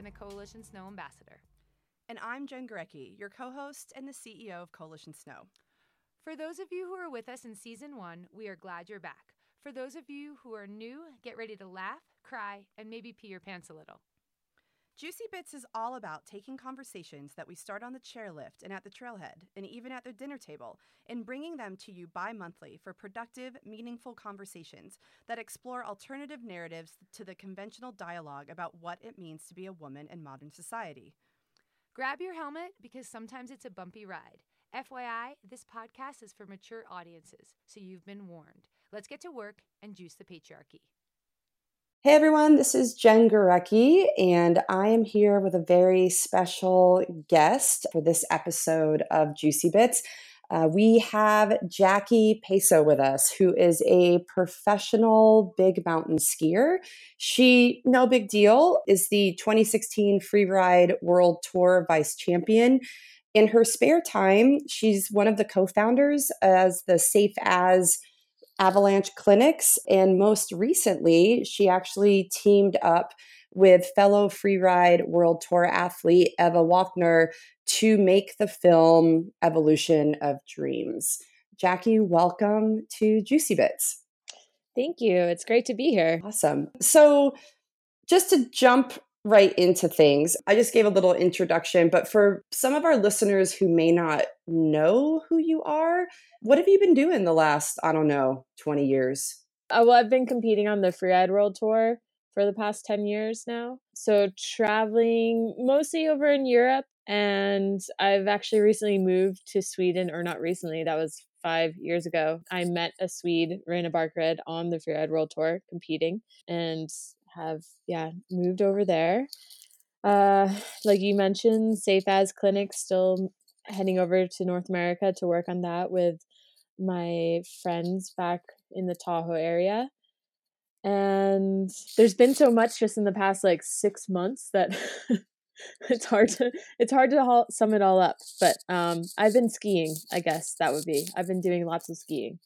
and a Coalition Snow ambassador. And I'm Jen Gurecki, your co host and the CEO of Coalition Snow. For those of you who are with us in season one, we are glad you're back. For those of you who are new, get ready to laugh, cry, and maybe pee your pants a little. Juicy Bits is all about taking conversations that we start on the chairlift and at the trailhead and even at the dinner table and bringing them to you bi monthly for productive, meaningful conversations that explore alternative narratives to the conventional dialogue about what it means to be a woman in modern society. Grab your helmet because sometimes it's a bumpy ride. FYI, this podcast is for mature audiences, so you've been warned. Let's get to work and juice the patriarchy. Hey everyone, this is Jen Gurecki, and I am here with a very special guest for this episode of Juicy Bits. Uh, we have Jackie Paaso with us, who is a professional big mountain skier. She, no big deal, is the 2016 Freeride World Tour vice champion. In her spare time, she's one of the co founders as the Safe As Avalanche Clinics. And most recently, she actually teamed up with fellow freeride world tour athlete Eva Walkner to make the film Evolution of Dreams. Jackie, welcome to Juicy Bits. Thank you. It's great to be here. Awesome. So, just to jump right into things. I just gave a little introduction, but for some of our listeners who may not know who you are, what have you been doing the last, I don't know, 20 years? Uh, well, I've been competing on the Freeride World Tour for the past 10 years now. So, traveling mostly over in Europe. And I've actually recently moved to Sweden, or not recently, that was five years ago. I met a Swede, Reine Barkered, on the Freeride World Tour competing. And have yeah moved over there. Uh, like you mentioned, Safe As Clinic still heading over to North America to work on that with my friends back in the Tahoe area. And there's been so much just in the past like six months that it's hard to it's hard to sum it all up. But um, I've been skiing. I guess that would be. I've been doing lots of skiing.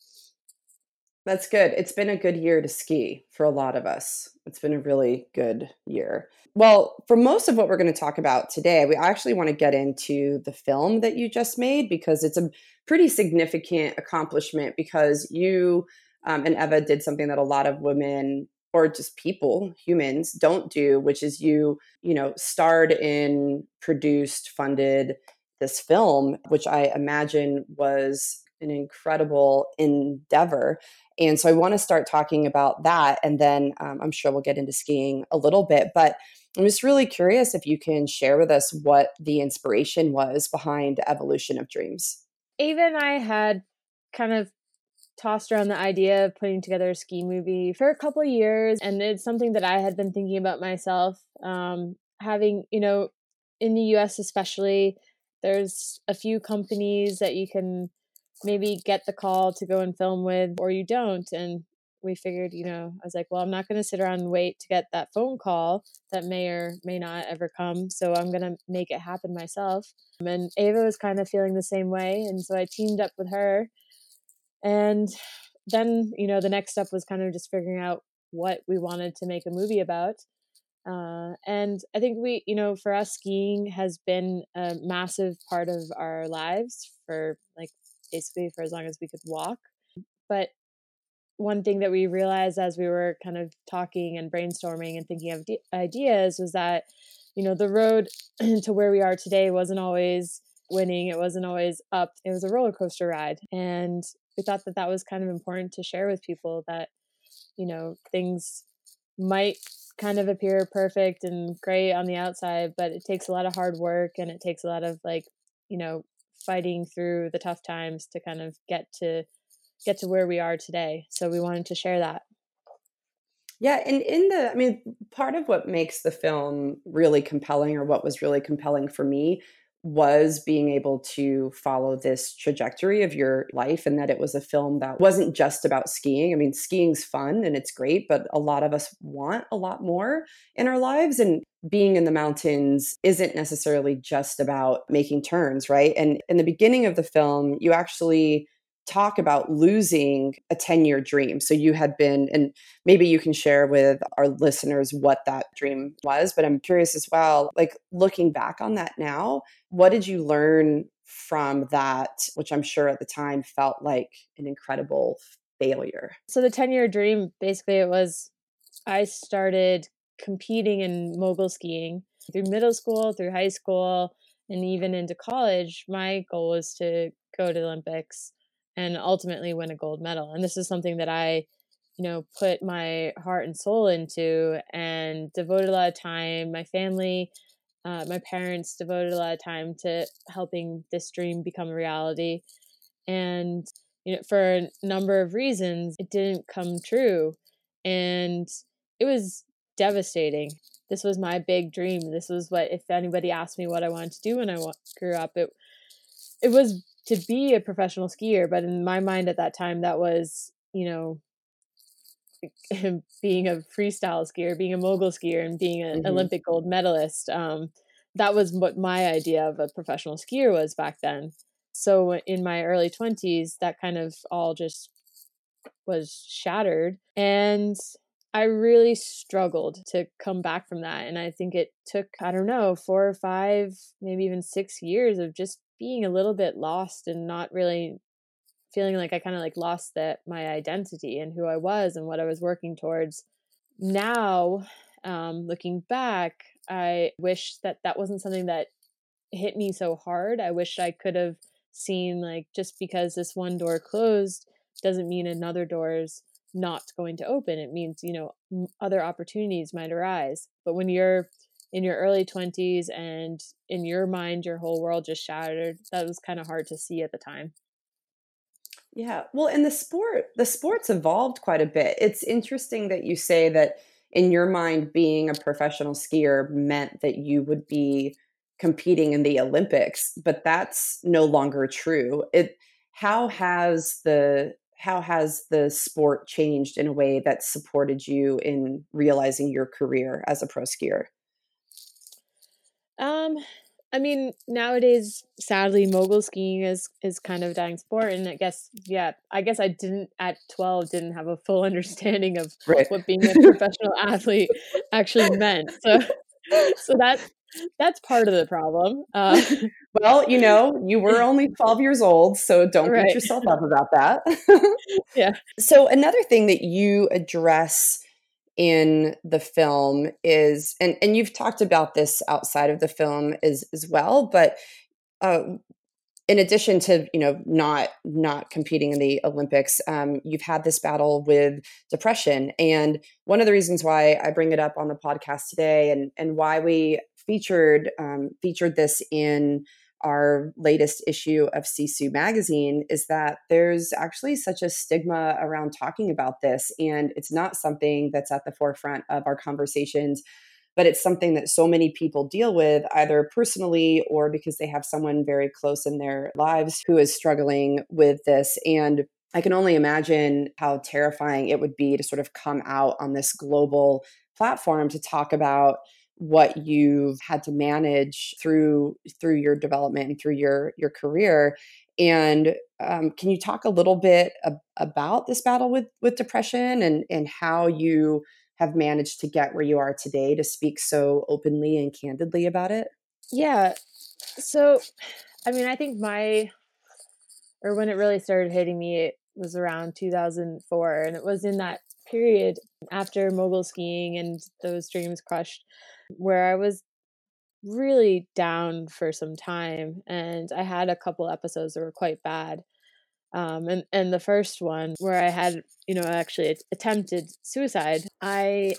That's good. It's been a good year to ski for a lot of us. It's been a really good year. Well, for most of what we're going to talk about today, we actually want to get into the film that you just made because it's a pretty significant accomplishment because you um, and Eva did something that a lot of women or just people, humans, don't do, which is you, you know, starred in, produced, funded this film, which I imagine was an incredible endeavor. And so I want to start talking about that. And then um, I'm sure we'll get into skiing a little bit. But I'm just really curious if you can share with us what the inspiration was behind Evolution of Dreams. Eva and I had kind of tossed around the idea of putting together a ski movie for a couple of years. And it's something that I had been thinking about myself. Um, having, you know, in the US especially, there's a few companies that you can maybe get the call to go and film with or you don't and we figured you know i was like well i'm not going to sit around and wait to get that phone call that may or may not ever come so i'm going to make it happen myself. And eva was kind of feeling the same way and so i teamed up with her and then you know the next step was kind of just figuring out what we wanted to make a movie about uh, and i think we you know for us skiing has been a massive part of our lives for like basically for as long as we could walk. But one thing that we realized as we were kind of talking and brainstorming and thinking of ideas was that, you know, the road to where we are today wasn't always winning, it wasn't always up, it was a roller coaster ride. And we thought that that was kind of important to share with people that, you know, things might kind of appear perfect and great on the outside, but it takes a lot of hard work and it takes a lot of like, you know, fighting through the tough times to kind of get to get to where we are today. So we wanted to share that. Yeah, and in the I mean, part of what makes the film really compelling or what was really compelling for me was being able to follow this trajectory of your life and that it was a film that wasn't just about skiing. I mean, skiing's fun and it's great, but a lot of us want a lot more in our lives. And being in the mountains isn't necessarily just about making turns, right? And in the beginning of the film, you actually talk about losing a 10 year dream. So you had been, and maybe you can share with our listeners what that dream was, but I'm curious as well, like looking back on that now, what did you learn from that, which I'm sure at the time felt like an incredible failure? So the 10 year dream, basically, it was I started competing in mogul skiing through middle school, through high school, and even into college. My goal was to go to the Olympics and ultimately win a gold medal. And this is something that I, you know, put my heart and soul into and devoted a lot of time. My family, uh, my parents devoted a lot of time to helping this dream become a reality. And, you know, for a number of reasons, it didn't come true. And it was devastating. This was my big dream. This was what, if anybody asked me what I wanted to do when I grew up, it it was to be a professional skier. But in my mind at that time, that was you know being a freestyle skier, being a mogul skier, and being an mm-hmm. Olympic gold medalist. Um, that was what my idea of a professional skier was back then. So in my early 20s, that kind of all just was shattered. And I really struggled to come back from that. And I think it took, I don't know, four or five, maybe even six years of just being a little bit lost and not really feeling like I kind of like lost that my identity and who I was and what I was working towards. Now, um, looking back, I wish that that wasn't something that hit me so hard. I wish I could have seen like just because this one door closed doesn't mean another door's not going to open. It means, you know, other opportunities might arise. But when you're in your early 20s and in your mind, your whole world just shattered, that was kind of hard to see at the time. Yeah. Well, in the sport, the sport's evolved quite a bit. It's interesting that you say that in your mind, being a professional skier meant that you would be competing in the Olympics, but that's no longer true. It how has the how has the sport changed in a way that supported you in realizing your career as a pro skier? Um, I mean, nowadays, sadly, mogul skiing is is kind of a dying sport, and I guess, yeah, I guess I didn't at twelve didn't have a full understanding of right. what being a professional athlete actually meant. So, so that that's part of the problem. Uh, well, you know, you were only 12 years old, so don't right. beat yourself up about that. yeah. So, another thing that you address in the film is and and you've talked about this outside of the film as as well, but uh, in addition to you know not not competing in the olympics um, you've had this battle with depression and one of the reasons why i bring it up on the podcast today and and why we featured um, featured this in our latest issue of Sisu magazine is that there's actually such a stigma around talking about this, and it's not something that's at the forefront of our conversations. But it's something that so many people deal with either personally or because they have someone very close in their lives who is struggling with this. And I can only imagine how terrifying it would be to sort of come out on this global platform to talk about what you've had to manage through through your development and through your your career and um, can you talk a little bit ab- about this battle with with depression and and how you have managed to get where you are today to speak so openly and candidly about it? Yeah so i mean i think my or when it really started hitting me it was around 2004 and it was in that period after mogul skiing and those dreams crushed where I was really down for some time and I had a couple episodes that were quite bad. Um, and and the first one where I had you know actually attempted suicide, I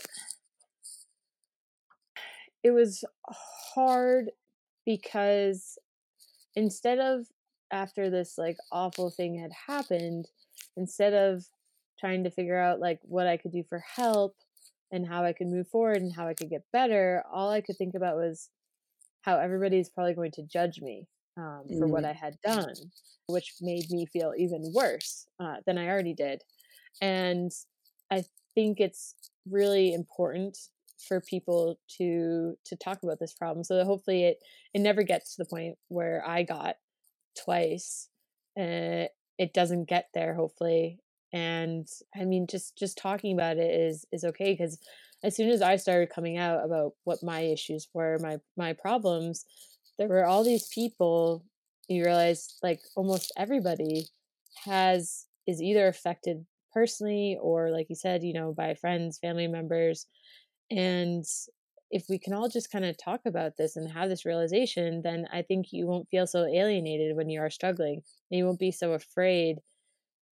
it was hard because instead of after this like awful thing had happened, instead of trying to figure out like what I could do for help, and how I could move forward and how I could get better, all I could think about was how everybody's probably going to judge me um, mm-hmm. for what mm-hmm. I had done, which made me feel even worse uh, than I already did. And I think it's really important for people to to talk about this problem so that hopefully it it never gets to the point where I got twice uh, it doesn't get there hopefully and i mean just just talking about it is is okay because as soon as i started coming out about what my issues were my my problems there were all these people you realize like almost everybody has is either affected personally or like you said you know by friends family members and if we can all just kind of talk about this and have this realization then i think you won't feel so alienated when you are struggling and you won't be so afraid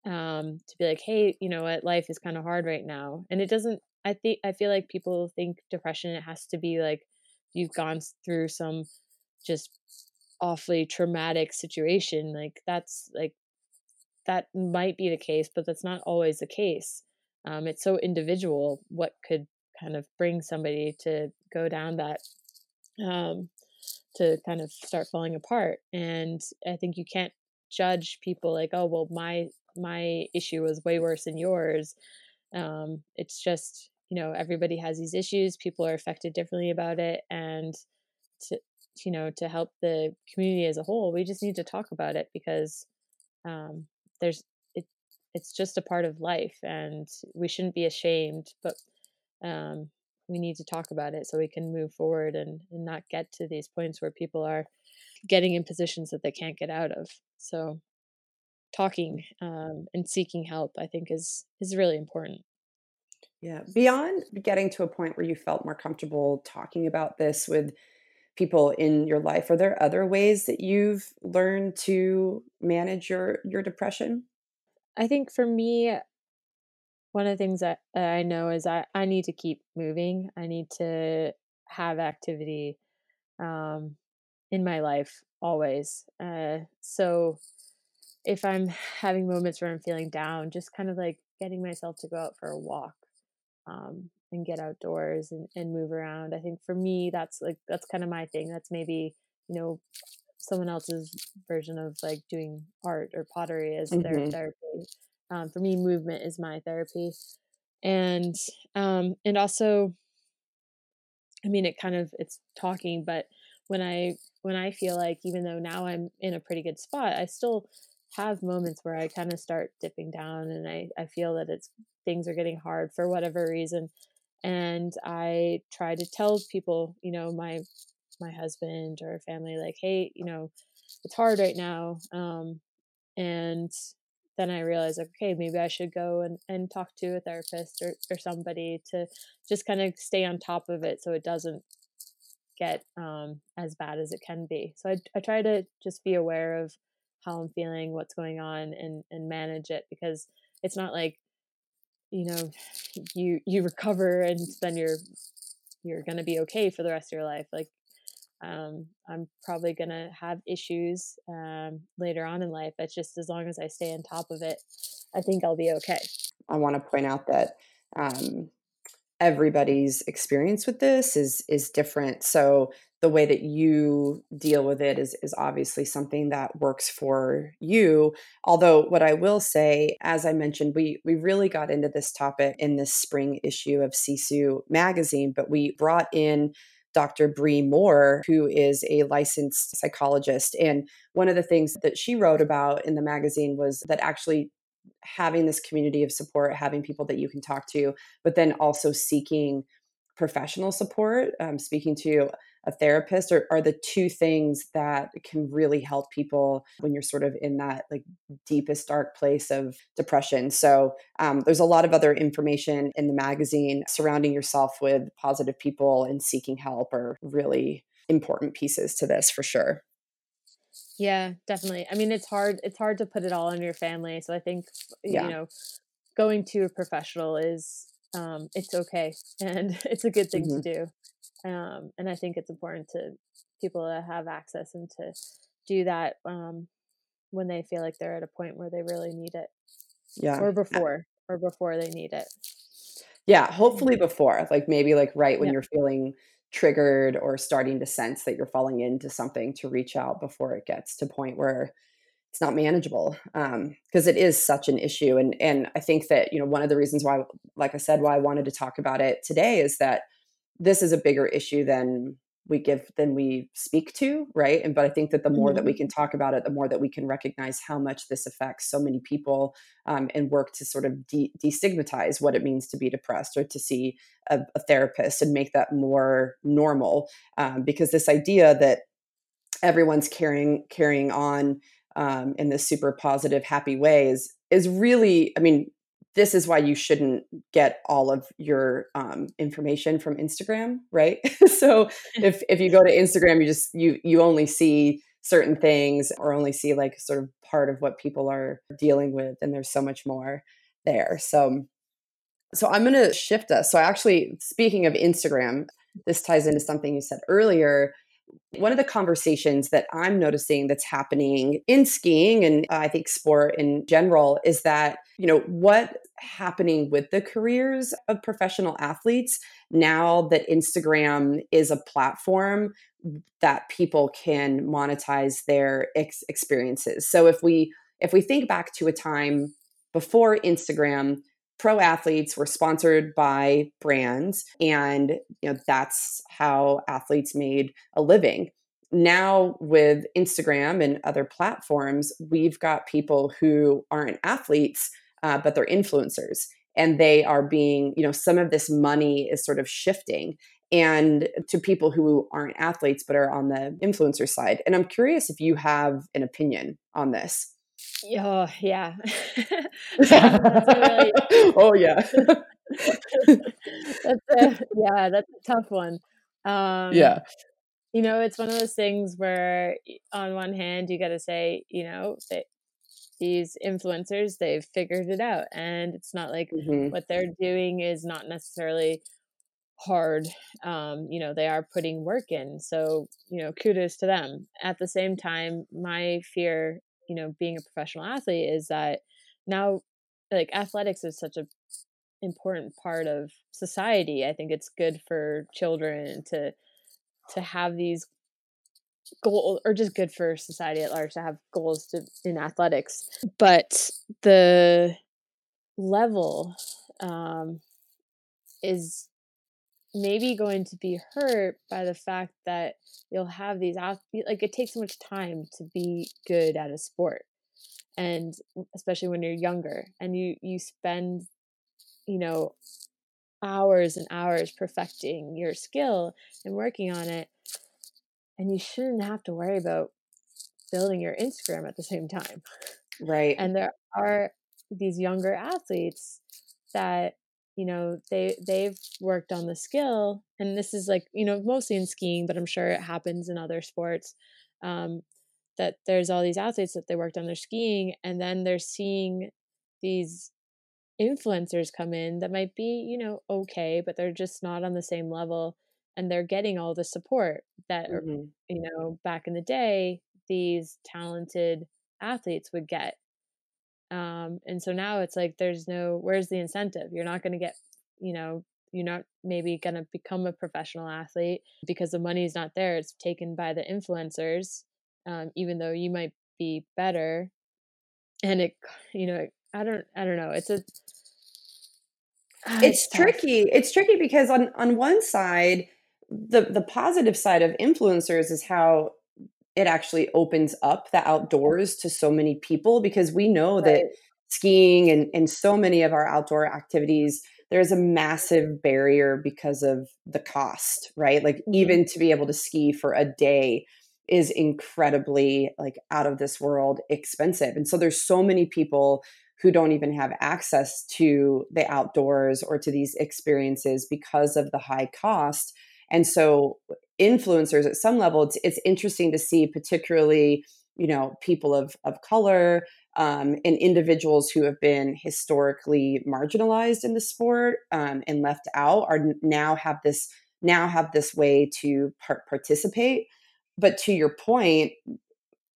um, to be like hey you know what? Life is kind of hard right now. And it doesn't i think i feel like people think depression it has to be like you've gone through some just awfully traumatic situation like that's like that might be the case but that's not always the case. Um, it's so individual what could kind of bring somebody to go down that um, to kind of start falling apart and i think you can't judge people like oh well my my issue was way worse than yours. Um, it's just you know everybody has these issues people are affected differently about it and to you know to help the community as a whole we just need to talk about it because um, there's it it's just a part of life and we shouldn't be ashamed but um, we need to talk about it so we can move forward and, and not get to these points where people are getting in positions that they can't get out of. So talking um, and seeking help i think is is really important. Yeah beyond getting to a point where you felt more comfortable talking about this with people in your life are there other ways that you've learned to manage your your depression? I think for me one of the things that i know is i, I need to keep moving. I need to have activity um, in my life always uh, so if i'm having moments where i'm feeling down just kind of like getting myself to go out for a walk um, and get outdoors and, and move around. I think for me, that's like, that's kind of my thing. That's maybe, you know, someone else's version of like doing art or pottery as mm-hmm. their therapy. Um, for me, movement is my therapy. And, um, and also, I mean, it kind of, it's talking, but when I, when I feel like, even though now I'm in a pretty good spot, I still have moments where I kind of start dipping down and I, I feel that it's things are getting hard for whatever reason. And i try to tell people you know my my husband or family like hey you know it's hard right now um, and then i realized like, okay maybe i should go and, and talk to a therapist or, or somebody to just kind of stay on top of it so it doesn't get um, as bad as it can be. So I, I try to just be aware of how i'm feeling what's going on and and manage it because it's not like you know you you recover and then you're you're to be okay for the rest of your life. Like um, i'm probably to have issues um, later on in life but just as long as i stay on top of it i think i'll be okay. I want to point out that um, everybody's experience with this is is different so the way that you deal with it is is obviously something that works for you although what i will say as i mentioned we we really got into this topic in this spring issue of sisu magazine but we brought in Dr. Bree Moore, who is a licensed psychologist. And one of the things that she wrote about in the magazine was that actually having this community of support, having people that you can talk to, but then also seeking professional support, um, speaking to a therapist are, are the two things that can really help people when you're sort of in that like deepest dark place of depression. So um, there's a lot of other information in the magazine surrounding yourself with positive people and seeking help are really important pieces to this for sure yeah definitely i mean it's hard it's hard to put it all on your family so i think yeah. you know going to a professional is um, it's okay and it's a good thing mm-hmm. to do um, and I think it's important to people to have access and to do that um, when they feel like they're at a point where they really need it. Yeah. Or before, or before they need it. Yeah. Hopefully before, like maybe like right when yeah. you're feeling triggered or starting to sense that you're falling into something to reach out before it gets to point where it's not manageable because um, it is such an issue and and i think that you know one of the reasons why like i said why i wanted to talk about it today is that this is a bigger issue than we give than we speak to right and but i think that the more mm-hmm. that we mm-hmm. can talk about it the more that we can recognize how much this affects so many people um, and work to sort of de- destigmatize what it means to be depressed or to see a, a therapist and make that more normal um, because this idea that everyone's carrying carrying on um, in this super positive happy way is is really i mean this is why you shouldn't get all of your um, information from Instagram, right? so if if you go to Instagram, you just you you only see certain things or only see like sort of part of what people are dealing with, and there's so much more there. So so I'm going to shift us. So actually, speaking of Instagram, this ties into something you said earlier one of the conversations that I'm noticing that's happening in skiing and I think sport in general is that, you know, what happening with the careers of professional athletes now that Instagram is a platform that people can monetize their ex- experiences. So if we if we think back to a time before Instagram, pro athletes were sponsored by brands and you know that's how athletes made a living. Now with instagram and other platforms we've got people who aren't athletes uh, but they're influencers and they are being you know some of this money is sort of shifting and to people who aren't athletes but are on the influencer side. And i'm curious if you have an opinion on this Oh yeah. really... oh yeah. that's a, yeah, that's a tough one. Um, yeah. You know, it's one of those things where, on one hand, you got to say, you know, that these influencers they've figured it out, and it's not like mm-hmm. what they're doing is not necessarily hard. Um, you know, they are putting work in, so you know, kudos to them. At the same time, my fear you know being a professional athlete is that now like athletics is such a important part of society i think it's good for children to to have these goals or just good for society at large to have goals to, in athletics. But the level um, is maybe going to be hurt by the fact that you'll have these like it takes so much time to be good at a sport and especially when you're younger and you you spend you know hours and hours perfecting your skill and working on it and you shouldn't have to worry about building your Instagram at the same time. Right. And there are these younger athletes that you know they they've worked on the skill and this is like you know mostly in skiing but i'm sure it happens in other sports um, that there's all these athletes that they worked on their skiing and then they're seeing these influencers come in that might be you know okay but they're just not on the same level and they're getting all the support that mm-hmm. you know back in the day these talented athletes would get um, and so now it's like there's no where's the incentive? You're not going to get you know you're not maybe going to become a professional athlete because the money is not there. It's taken by the influencers um, even though you might be better. And it you know i don't i don't know. It's a it's, it's tricky. It's tricky because on on one side the the positive side of influencers is how it actually opens up the outdoors to so many people because we know right. that skiing and, and so many of our outdoor activities there's a massive barrier because of the cost right like mm-hmm. even to be able to ski for a day is incredibly like out of this world expensive and so there's so many people who don't even have access to the outdoors or to these experiences because of the high cost and so influencers at some level, it's, it's interesting to see, particularly, you know, people of, of color um, and individuals who have been historically marginalized in the sport um, and left out are now have this now have this way to par- participate. But to your point,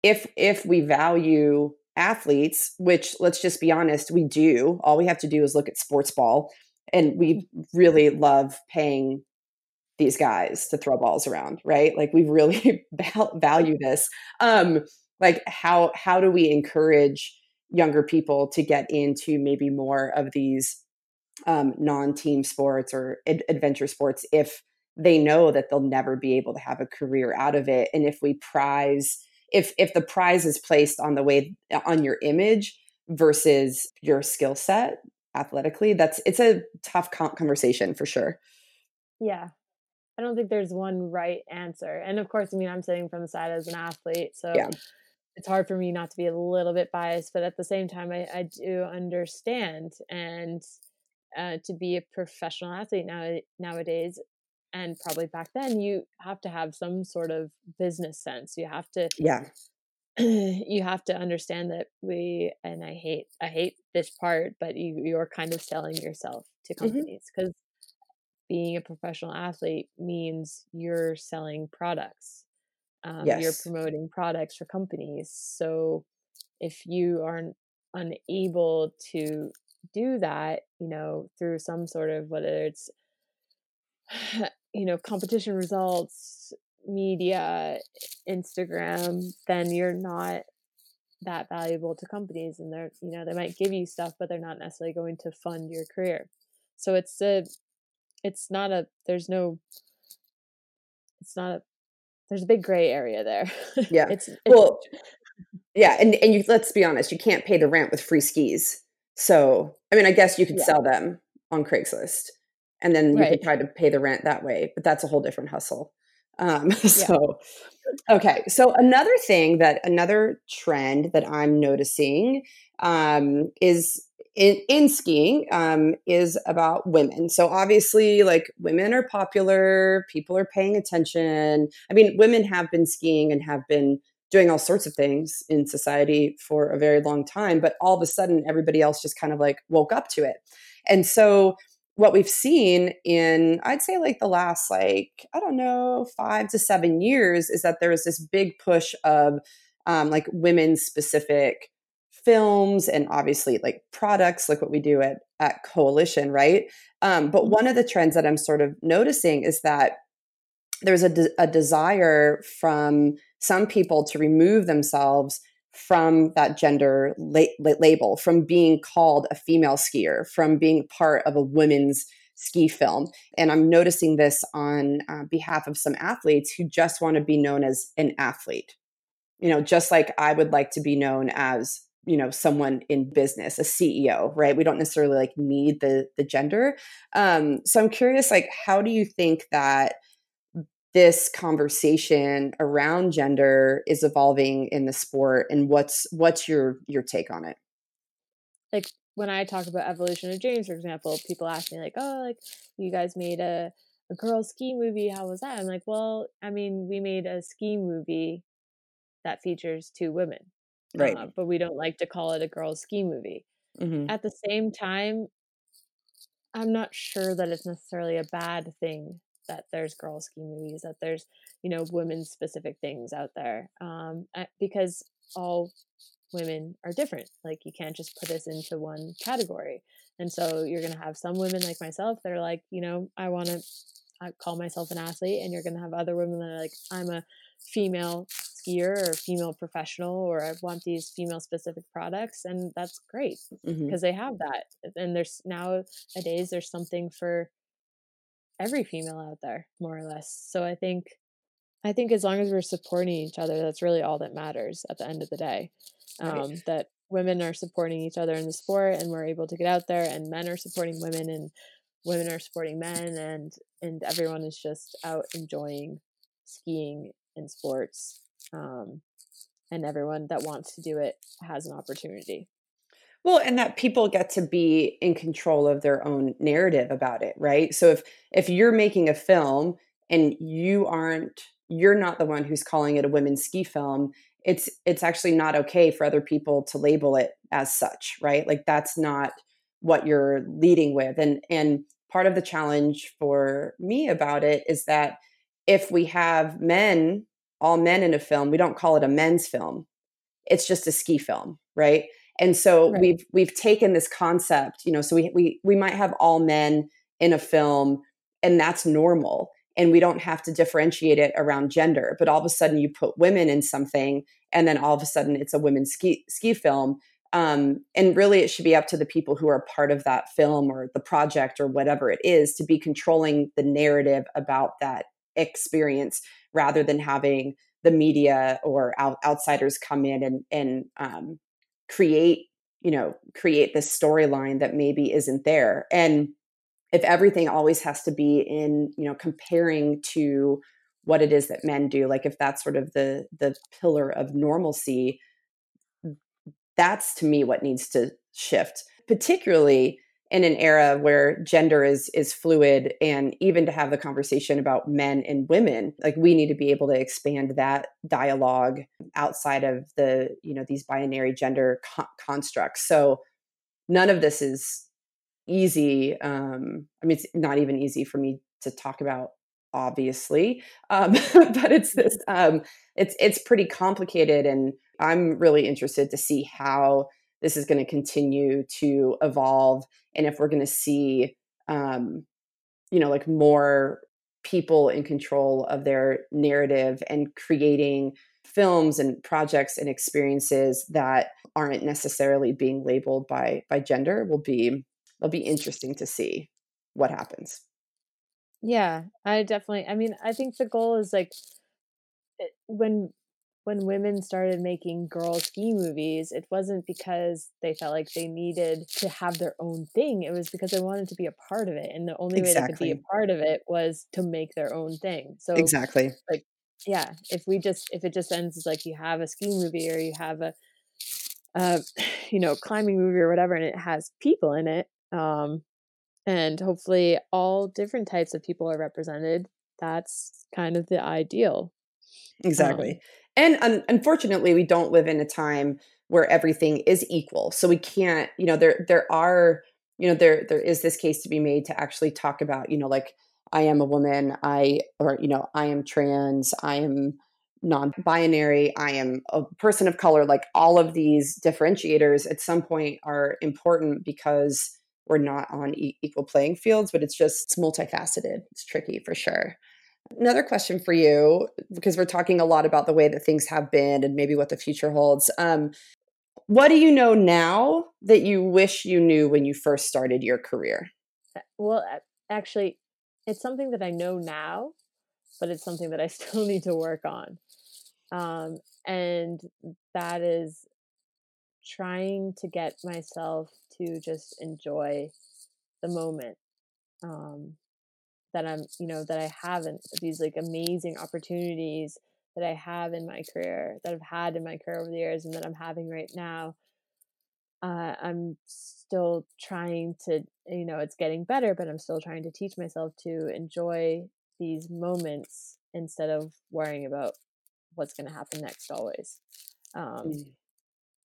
if if we value athletes, which let's just be honest, we do. All we have to do is look at sports ball, and we really love paying these guys to throw balls around, right? Like we really value this. Um, like how how do we encourage younger people to get into maybe more of these um, non-team sports or ad- adventure sports if they know that they'll never be able to have a career out of it and if we prize if if the prize is placed on the way on your image versus your skill set athletically that's it's a tough conversation for sure yeah i don't think there's one right answer and of course i mean i'm sitting from the side as an athlete so yeah. it's hard for me not to be a little bit biased but at the same time i, I do understand and uh, to be a professional athlete now nowadays and probably back then you have to have some sort of business sense you have to yeah you have to understand that we and i hate i hate this part but you you're kind of selling yourself to mm-hmm. companies because mm-hmm. Being a professional athlete means you're selling products um, yes. you're promoting products for companies so if you aren't unable to do that you know through some sort of whether it's you know competition results media instagram then you're not that valuable to companies and they're you know they might give you stuff but they're not necessarily going to fund your career so it's a it's not a there's no it's not a there's a big gray area there. Yeah. It's, it's well yeah and and you let's be honest you can't pay the rent with free skis. So i mean i guess you could yeah. sell them on craigslist and then you right. could try to pay the rent that way but that's a whole different hustle. Um, so okay so another thing that another trend that i'm noticing um, is in, in skiing um, is about women. So obviously like women are popular people are paying attention. I mean women have been skiing and have been doing all sorts of things in society for a very long time but all of a sudden everybody else just kind of like woke up to it. And so what we've seen in i'd say like the last like i don't know five to seven years is that there's this big push of um, like women specific films and obviously like products like what we do at at coalition right um, but mm-hmm. one of the trends that i'm sort of noticing is that there's a, de- a desire from some people to remove themselves from that gender la- label, from being called a female skier, from being part of a women's ski film. And I'm noticing this on uh, behalf of some athletes who just want to be known as an athlete. You know, just like I would like to be known as you know someone in business a ceo right? We don't necessarily like need the the gender. Um so i'm curious like how do you think that this conversation around gender is evolving in the sport and what's what's your your take on it? Like when i talk about evolution of dreams for example people ask me like oh like you guys made a a girl ski movie how was that? I'm like well i mean we made a ski movie that features two women right uh, but we don't like to call it a girls ski movie mm-hmm. at the same time i'm not sure that it's necessarily a bad thing that there's girls ski movies, that there's, you know, women specific things out there. Um, because all women are different. Like you can't just put us into one category. And so you're going to have some women like myself that are like, you know, I want to call myself an athlete. And you're going to have other women that are like, I'm a female skier or female professional, or I want these female specific products. And that's great because mm-hmm. they have that. And there's nowadays, there's something for every female out there more or less so i think i think as long as we're supporting each other that's really all that matters at the end of the day um, right. that women are supporting each other in the sport and we're able to get out there and men are supporting women and women are supporting men and and everyone is just out enjoying skiing and sports um, and everyone that wants to do it has an opportunity well, and that people get to be in control of their own narrative about it, right? So if if you're making a film and you aren't you're not the one who's calling it a women's ski film, it's it's actually not okay for other people to label it as such, right? Like that's not what you're leading with. And and part of the challenge for me about it is that if we have men, all men in a film, we don't call it a men's film. It's just a ski film, right? And so right. we've we've taken this concept, you know, so we we we might have all men in a film and that's normal and we don't have to differentiate it around gender, but all of a sudden you put women in something and then all of a sudden it's a women's ski ski film Um, and really, it should be up to the people who are part of that film or the project or whatever it is to be controlling the narrative about that experience rather than having the media or out, outsiders come in and, and um, create you know create this storyline that maybe isn't there. And if everything always has to be in you know comparing to what it is that men do like if that's sort of the the pillar of normalcy that's to me what needs to shift. Particularly in an era where gender is is fluid and even to have the conversation about men and women like we need to be able to expand that dialogue outside of the you know these binary gender co- constructs. So none of this is easy um i mean it's not even easy for me to talk about obviously um but it's this um it's it's pretty complicated and i'm really interested to see how this is going to continue to evolve and if we're going to see um, you know like more people in control of their narrative and creating films and projects and experiences that aren't necessarily being labeled by by gender will be it'll be interesting to see what happens. Yeah i definitely i mean i think the goal is like eh, when when women started making girl ski movies, it wasn't because they felt like they needed to have their own thing. It was because they wanted to be a part of it. And the only exactly. way they could be a part of it was to make their own thing. So Exactly. Like yeah, if we just if it just ends as like you have a ski movie or you have a uh you know, climbing movie or whatever and it has people in it, um and hopefully all different types of people are represented, that's kind of the ideal. Exactly. Um, and un- unfortunately we don't live in a time where everything is equal so we can't you know there there are you know there there is this case to be made to actually talk about you know like i am a woman i or you know i am trans i am non-binary i am a person of color like all of these differentiators at some point are important because we're not on e- equal playing fields but it's just it's multifaceted. It's tricky for sure Another question for you, because we're talking a lot about the way that things have been and maybe what the future holds. Um, what do you know now that you wish you knew when you first started your career? Well, actually, it's something that I know now, but it's something that I still need to work on. Um, and that is trying to get myself to just enjoy the moment. Um, that I'm, you know, that I have in these like amazing opportunities that I have in my career, that I've had in my career over the years, and that I'm having right now. Uh, I'm still trying to, you know, it's getting better, but I'm still trying to teach myself to enjoy these moments instead of worrying about what's going to happen next always. Um, mm.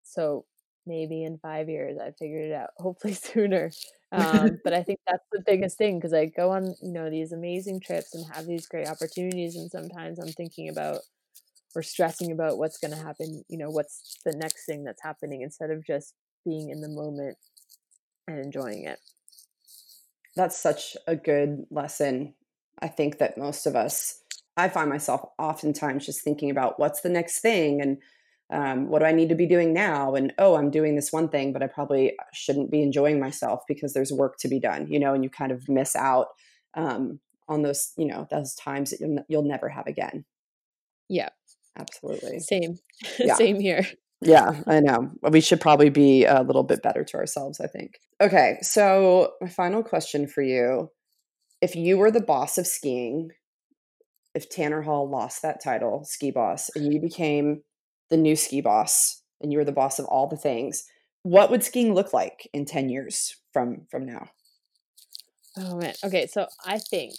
So maybe in five years I figured it out. Hopefully sooner. Um, but I think that's the biggest thing because I go on, you know, these amazing trips and have these great opportunities, and sometimes I'm thinking about or stressing about what's going to happen. You know, what's the next thing that's happening instead of just being in the moment and enjoying it. That's such a good lesson. I think that most of us, I find myself oftentimes just thinking about what's the next thing and um, what do I need to be doing now? And oh, I'm doing this one thing, but I probably shouldn't be enjoying myself because there's work to be done, you know, and you kind of miss out um, on those, you know, those times that you'll, you'll never have again. Yeah, absolutely. Same, yeah. same here. Yeah, I know. We should probably be a little bit better to ourselves, I think. Okay, so my final question for you if you were the boss of skiing, if Tanner Hall lost that title, ski boss, and you became the new ski boss and you were the boss of all the things, what would skiing look like in 10 years from from now? Oh man. Okay, so I think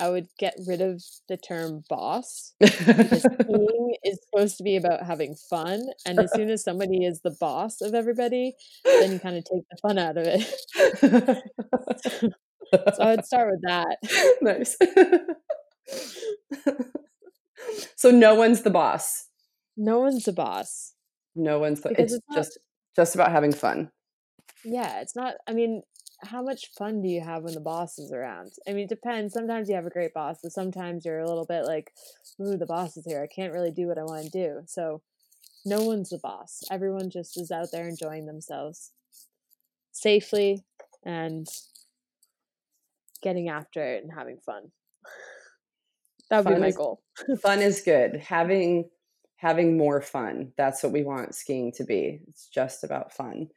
I would get rid of the term boss because skiing is supposed to be about having fun. And as soon as somebody is the boss of everybody, then you kind of take the fun out of it. so I would start with that. Nice. so no one's the boss no one's the boss. No one's the, it's, it's not, just just about having fun. Yeah, it's not I mean, how much fun do you have when the boss is around? I mean, it depends. Sometimes you have a great boss, but sometimes you're a little bit like, ooh, the boss is here. I can't really do what I want to do. So no one's the boss. Everyone just is out there enjoying themselves safely and getting after it and having fun. That would be my is, goal. fun is good. Having having more fun. That's what we want skiing to be. It's just about fun.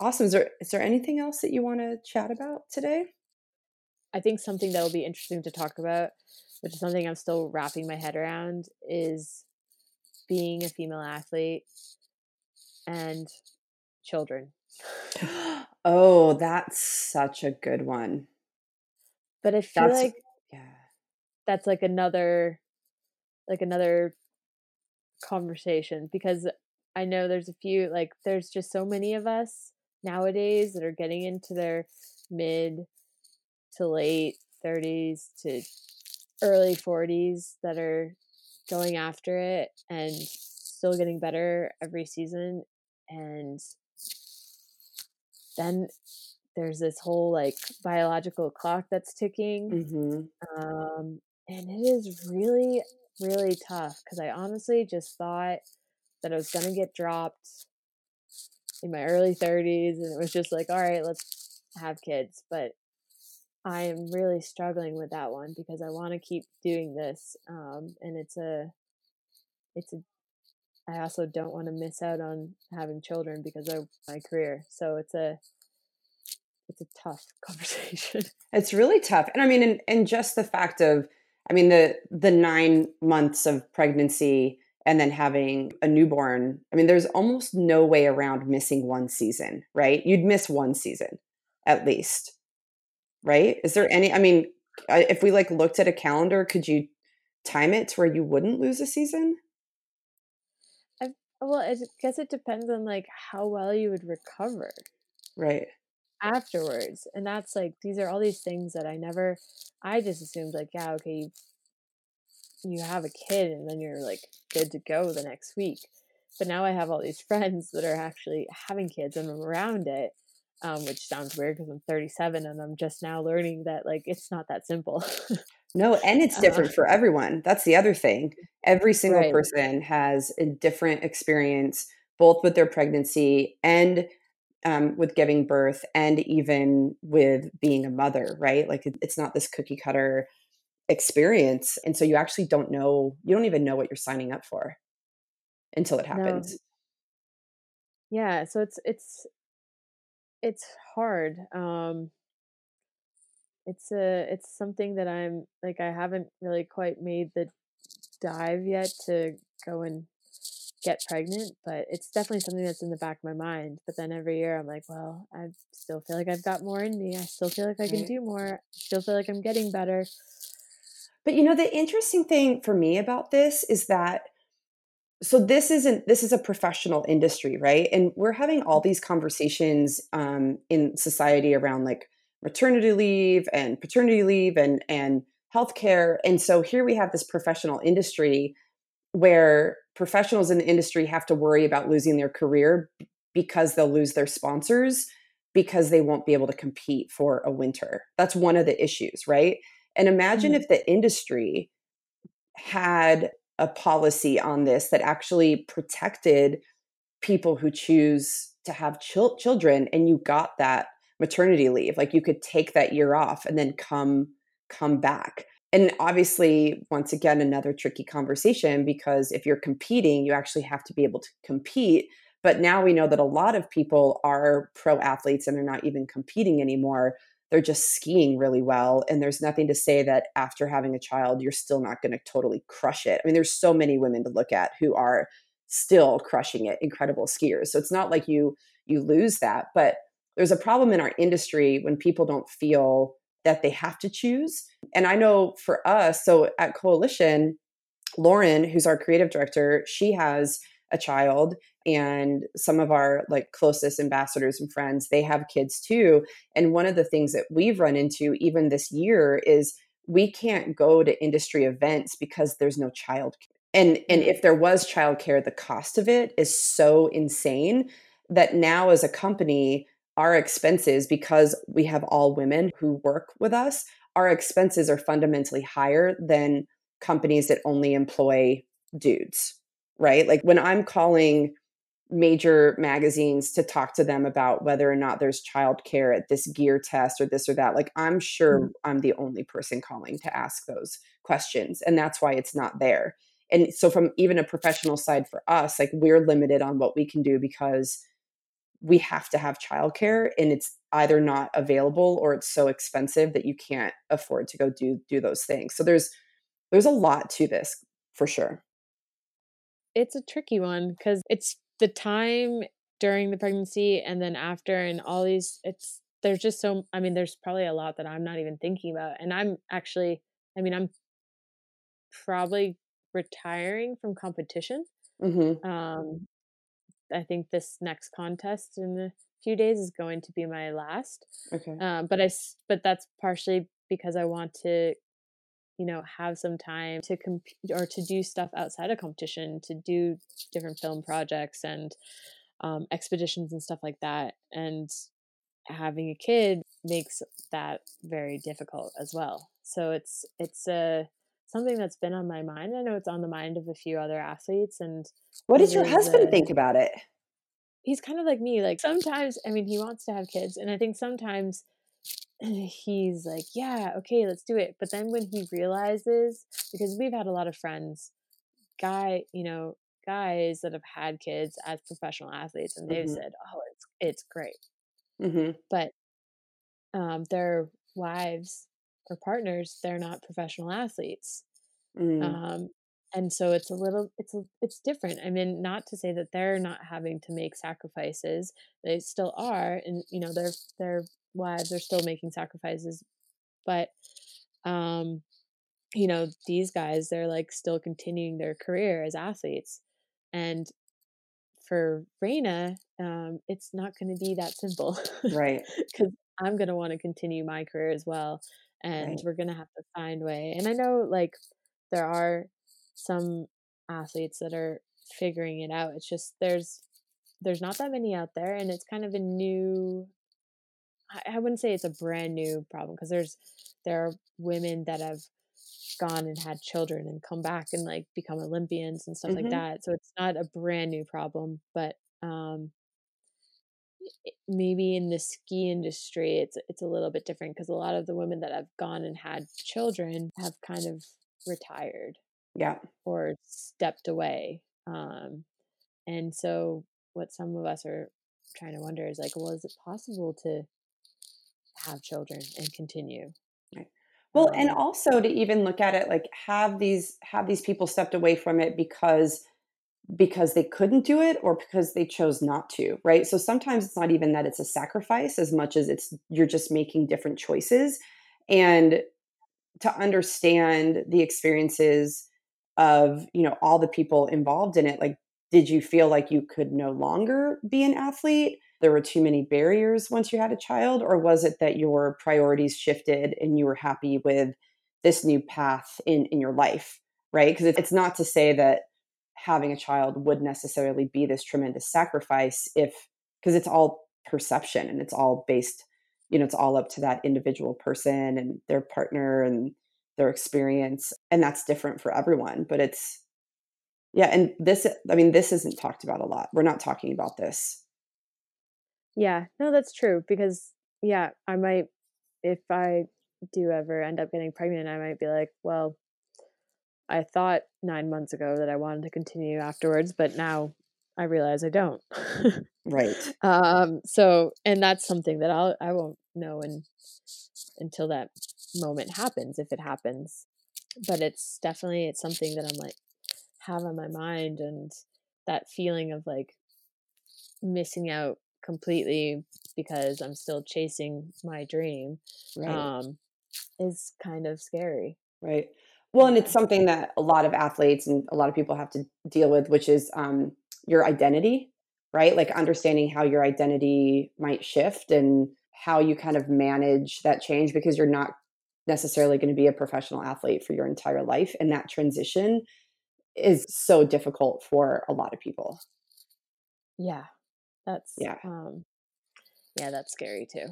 Awesome. Is there is there anything else that you want to chat about today? I think something that will be interesting to talk about, which is something I'm still wrapping my head around, is being a female athlete and children. oh, that's such a good one. But I feel that's, like yeah. that's like another like another conversation because I know there's a few like there's just so many of us nowadays that are getting into their mid to late 30s to early 40s that are going after it and still getting better every season and then there's this whole like biological clock that's ticking mm-hmm. um, and it is really really tough because i honestly just thought that i was going to get dropped in my early 30s and it was just like all right let's have kids but i am really struggling with that one because i want to keep doing this um, and it's a it's a i also don't want to miss out on having children because of my career so it's a it's a tough conversation. It's really tough. And I mean, and, and just the fact of, I mean, the the nine months of pregnancy and then having a newborn. I mean, there's almost no way around missing one season, right? You'd miss one season at least, right? Is there any? I mean, if we like looked at a calendar, could you time it to where you wouldn't lose a season? I, well, I guess it depends on like how well you would recover. Right afterwards. And that's like these are all these things that I never I just assumed like, yeah, okay, you, you have a kid and then you're like good to go the next week. But now I have all these friends that are actually having kids and I'm around it. Um, which sounds weird because I'm 37 and I'm just now learning that like it's not that simple. no, and it's different uh, for everyone. That's the other thing. Every single right. person has a different experience, both with their pregnancy and um, with giving birth and even with being a mother, right? Like it's not this cookie cutter experience. And so you actually don't know, you don't even know what you're signing up for until it happens. No. Yeah. So it's, it's, it's hard. Um, it's a, it's something that I'm like, I haven't really quite made the dive yet to go and get pregnant, but it's definitely something that's in the back of my mind. But then every year I'm like, well, I still feel like I've got more in me. I still feel like I can do more. I still feel like I'm getting better. But you know, the interesting thing for me about this is that so this isn't this is a professional industry, right? And we're having all these conversations um, in society around like maternity leave and paternity leave and and healthcare. And so here we have this professional industry where professionals in the industry have to worry about losing their career because they'll lose their sponsors because they won't be able to compete for a winter. That's one of the issues, right? And imagine mm-hmm. if the industry had a policy on this that actually protected people who choose to have chil- children and you got that maternity leave like you could take that year off and then come come back and obviously once again another tricky conversation because if you're competing you actually have to be able to compete. But now we know that a lot of people are pro athletes and they're not even competing anymore. They're just skiing really well and there's nothing to say that after having a child you're still not going to totally crush it. I mean there's so many women to look at who are still crushing it incredible skiers. So it's not like you you lose that but there's a problem in our industry when people don't feel that they have to choose. And I know for us, so at Coalition, Lauren, who's our creative director, she has a child and some of our like closest ambassadors and friends they have kids too. And one of the things that we've run into even this year is we can't go to industry events because there's no child and and mm-hmm. if there was childcare the cost of it is so insane that now as a company our expenses, because we have all women who work with us, our expenses are fundamentally higher than companies that only employ dudes. right? Like when I'm calling major magazines to talk to them about whether or not there's childcare at this gear test or this or that, like I'm sure mm-hmm. I'm the only person calling to ask those questions. And that's why it's not there. And so, from even a professional side for us, like we're limited on what we can do because we have to have childcare and it's either not available or it's so expensive that you can't afford to go do do those things. So there's there's a lot to this for sure. It's a tricky one because it's the time during the pregnancy and then after and all these it's there's just so I mean there's probably a lot that I'm not even thinking about and I'm actually I mean I'm probably retiring from competition. Mm-hmm. Um, I think this next contest in a few days is going to be my last. Okay. Um, but I but that's partially because I want to, you know, have some time to compete or to do stuff outside of competition, to do different film projects and um, expeditions and stuff like that. And having a kid makes that very difficult as well. So it's it's a something that's been on my mind. I know it's on the mind of a few other athletes. And what does your husband think about it? He's kind of like me. Like sometimes, I mean, he wants to have kids, and I think sometimes he's like, "Yeah, okay, let's do it." But then when he realizes, because we've had a lot of friends, guy, you know, guys that have had kids as professional athletes, and they've mm-hmm. said, "Oh, it's it's great," mm-hmm. but um, their wives or partners they're not professional athletes mm. um, and so it's a little it's a, it's different i mean not to say that they're not having to make sacrifices they still are and you know their their wives are still making sacrifices but um you know these guys they're like still continuing their career as athletes and for Reine, um, it's not going to be that simple, right? Because I'm going to want to continue my career as well, and right. we're gonna have to find way and i know like there are some athletes that are figuring it out it's just there's there's not that many out there and it's kind of a new i, I wouldn't say it's a brand new problem because there's there are women that have gone and had children and come back and like become olympians and stuff mm-hmm. like that so it's not a brand new problem but um maybe in the ski industry it's it's a little bit different because a lot of the women that have gone and had children have kind of retired yeah. or stepped away um and so what some of us are trying to wonder is like well is it possible to have children and continue? Right. Well um, and also to even look at it like have these have these people stepped away from it because because they couldn't do it or because they chose not to, right? So sometimes it's not even that it's a sacrifice as much as it's you're just making different choices. And to understand the experiences of, you know, all the people involved in it, like did you feel like you could no longer be an athlete? There were too many barriers once you had a child or was it that your priorities shifted and you were happy with this new path in in your life, right? Because it's not to say that having a child would necessarily be this tremendous sacrifice if because it's all perception and it's all based you know it's all up to that individual person and their partner and their experience and that's different for everyone but it's yeah and this i mean this isn't talked about a lot. We're not talking about this. Yeah no that's true because yeah i might if i do ever end up getting pregnant i might be like well I thought nine months ago that I wanted to continue afterwards, but now I realize I don't. right. Um. So, and that's something that I'll I won't know and until that moment happens, if it happens. But it's definitely it's something that I'm like have on my mind, and that feeling of like missing out completely because I'm still chasing my dream right. um, is kind of scary. Right. Well, and it's something that a lot of athletes and a lot of people have to deal with, which is um, your identity, right? Like understanding how your identity might shift and how you kind of manage that change because you're not necessarily going to be a professional athlete for your entire life. And that transition is so difficult for a lot of people. Yeah. That's, yeah. Um, yeah, that's scary too.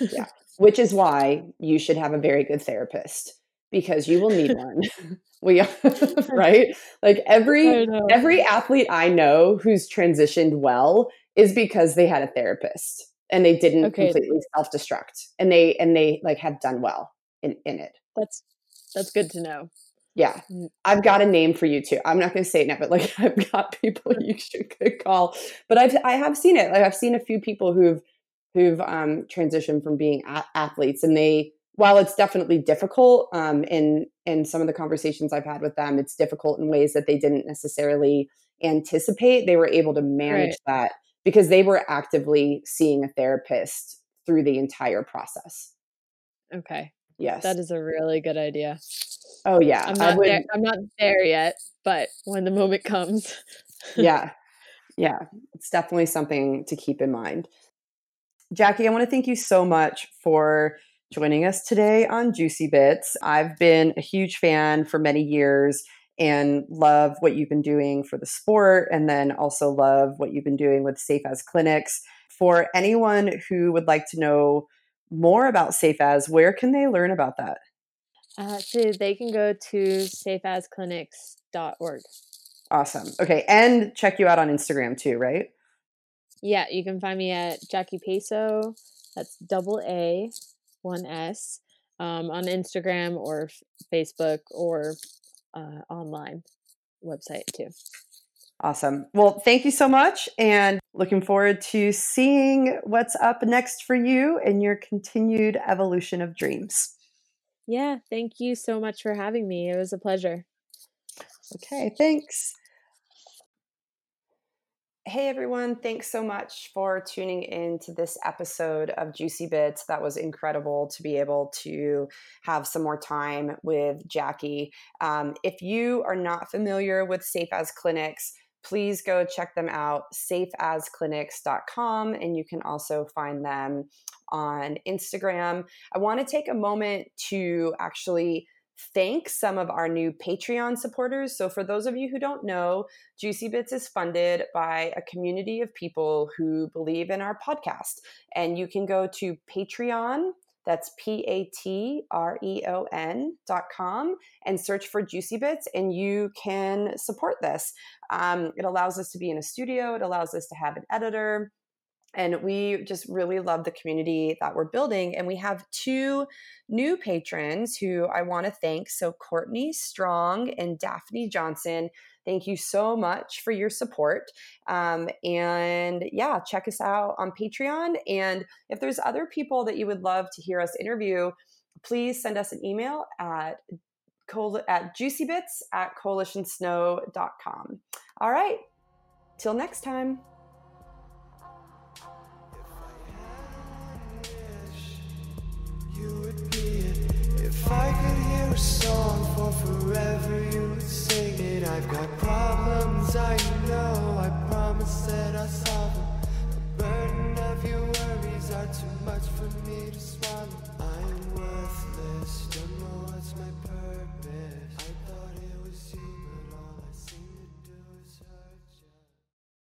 yeah. Which is why you should have a very good therapist because you will need one. we right? Like every every athlete I know who's transitioned well is because they had a therapist and they didn't okay. completely self-destruct and they and they like have done well in in it. That's that's good to know. Yeah. Mm. I've got a name for you too. I'm not going to say it now, but like I've got people you should call. But I've I have seen it. Like I've seen a few people who've who've um, transitioned from being a- athletes, and they while it's definitely difficult um, in in some of the conversations I've had with them, it's difficult in ways that they didn't necessarily anticipate. They were able to manage right. that because they were actively seeing a therapist through the entire process. Okay. Yes. That is a really good idea. Oh yeah. I'm not there I'm not there yet, but when the moment comes. yeah. Yeah. It's definitely something to keep in mind. Jackie, I want to thank you so much for joining us today on Juicy Bits. I've been a huge fan for many years and love what you've been doing for the sport, and then also love what you've been doing with Safe As Clinics. For anyone who would like to know more about Safe As, where can they learn about that? Uh, so they can go to safeasclinics.org. Awesome. Okay. And check you out on Instagram too, right? Yeah, you can find me at Jackie Paaso. That's double A, one S, um, on Instagram or Facebook or uh, online website too. Awesome. Well, thank you so much. And looking forward to seeing what's up next for you and your continued evolution of dreams. Yeah, thank you so much for having me. It was a pleasure. Okay, thanks. Hey everyone, thanks so much for tuning in to this episode of Juicy Bits. That was incredible to be able to have some more time with Jackie. Um, if you are not familiar with Safe As Clinics, please go check them out, safeasclinics.com, and you can also find them on Instagram. I want to take a moment to actually thank some of our new Patreon supporters. So, for those of you who don't know, Juicy Bits is funded by a community of people who believe in our podcast. And you can go to Patreon that's P A T R E O N dot com and search for Juicy Bits, and you can support this. Um, it allows us to be in a studio, it allows us to have an editor. And we just really love the community that we're building. And we have two new patrons who I want to thank. So, Courtney Strong and Daphne Johnson Thank you so much for your support. Um, and yeah, check us out on Patreon. And if there's other people that you would love to hear us interview, please send us an email at at juicybits at coalitionsnow.com. All right, till next time. If I could hear a song for forever, you would sing it. I've got problems, I know. I promise that I'll solve them. The burden of your worries are too much for me to swallow. I am worthless, don't know what's my purpose.